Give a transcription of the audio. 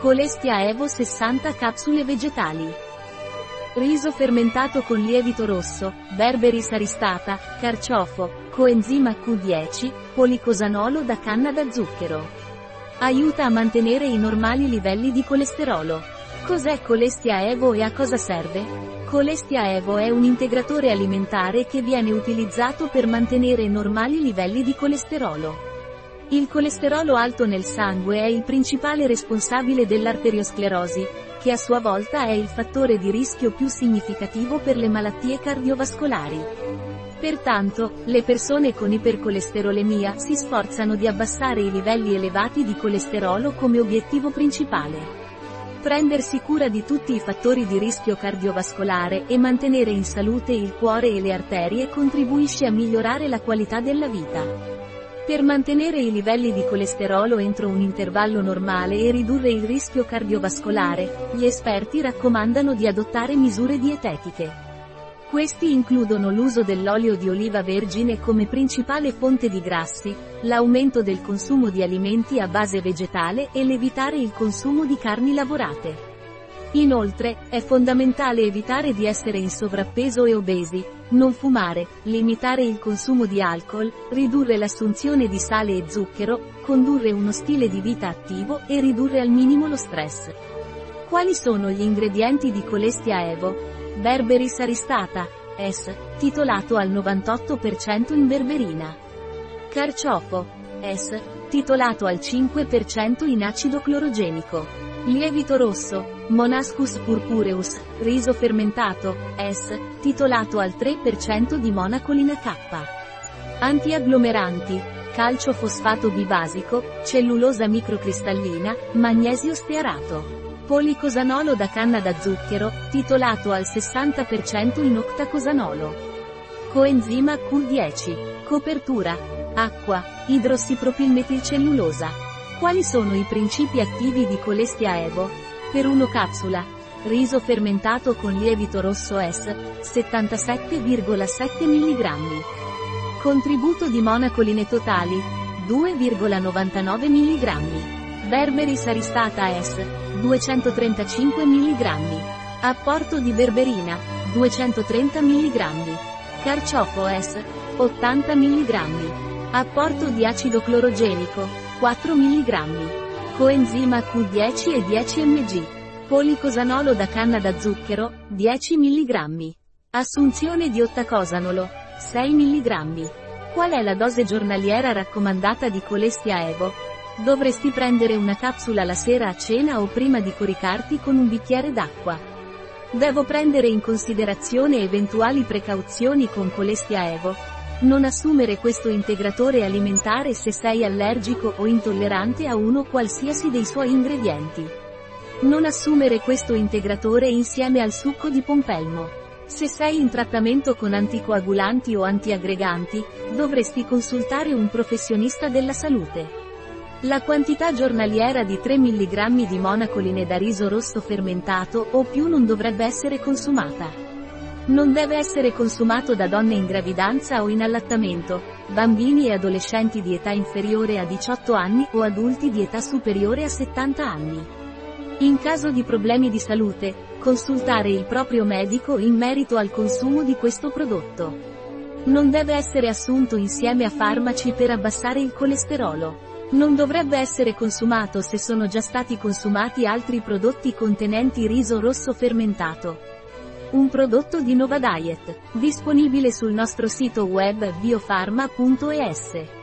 Colestia Evo 60 capsule vegetali. Riso fermentato con lievito rosso, berberis aristata, carciofo, coenzima Q10, policosanolo da canna da zucchero. Aiuta a mantenere i normali livelli di colesterolo. Cos'è Colestia Evo e a cosa serve? Colestia Evo è un integratore alimentare che viene utilizzato per mantenere normali livelli di colesterolo. Il colesterolo alto nel sangue è il principale responsabile dell'arteriosclerosi, che a sua volta è il fattore di rischio più significativo per le malattie cardiovascolari. Pertanto, le persone con ipercolesterolemia si sforzano di abbassare i livelli elevati di colesterolo come obiettivo principale. Prendersi cura di tutti i fattori di rischio cardiovascolare e mantenere in salute il cuore e le arterie contribuisce a migliorare la qualità della vita. Per mantenere i livelli di colesterolo entro un intervallo normale e ridurre il rischio cardiovascolare, gli esperti raccomandano di adottare misure dietetiche. Questi includono l'uso dell'olio di oliva vergine come principale fonte di grassi, l'aumento del consumo di alimenti a base vegetale e l'evitare il consumo di carni lavorate. Inoltre, è fondamentale evitare di essere in sovrappeso e obesi, non fumare, limitare il consumo di alcol, ridurre l'assunzione di sale e zucchero, condurre uno stile di vita attivo e ridurre al minimo lo stress. Quali sono gli ingredienti di Colestia Evo? Berberis aristata, S, titolato al 98% in berberina. Carciofo, S, titolato al 5% in acido clorogenico. Lievito rosso, Monascus purpureus, riso fermentato, S, titolato al 3% di monacolina K. Antiagglomeranti, calcio fosfato bibasico, cellulosa microcristallina, magnesio stearato. Policosanolo da canna da zucchero, titolato al 60% in octacosanolo. Coenzima Q10. Copertura. Acqua, idrossipropilmetilcellulosa. Quali sono i principi attivi di Colestia Evo? Per 1 capsula. Riso fermentato con lievito rosso S, 77,7 mg. Contributo di monacoline totali, 2,99 mg. Berberis aristata S, 235 mg. Apporto di berberina, 230 mg. Carciofo S, 80 mg. Apporto di acido clorogenico, 4 mg. Coenzima Q10 e 10 mg. Policosanolo da canna da zucchero, 10 mg. Assunzione di ottacosanolo, 6 mg. Qual è la dose giornaliera raccomandata di Colestia Evo? Dovresti prendere una capsula la sera a cena o prima di coricarti con un bicchiere d'acqua. Devo prendere in considerazione eventuali precauzioni con Colestia Evo, non assumere questo integratore alimentare se sei allergico o intollerante a uno qualsiasi dei suoi ingredienti. Non assumere questo integratore insieme al succo di pompelmo. Se sei in trattamento con anticoagulanti o antiaggreganti, dovresti consultare un professionista della salute. La quantità giornaliera di 3 mg di monacoline da riso rosso fermentato o più non dovrebbe essere consumata. Non deve essere consumato da donne in gravidanza o in allattamento, bambini e adolescenti di età inferiore a 18 anni o adulti di età superiore a 70 anni. In caso di problemi di salute, consultare il proprio medico in merito al consumo di questo prodotto. Non deve essere assunto insieme a farmaci per abbassare il colesterolo. Non dovrebbe essere consumato se sono già stati consumati altri prodotti contenenti riso rosso fermentato. Un prodotto di Nova Diet, disponibile sul nostro sito web biofarma.es.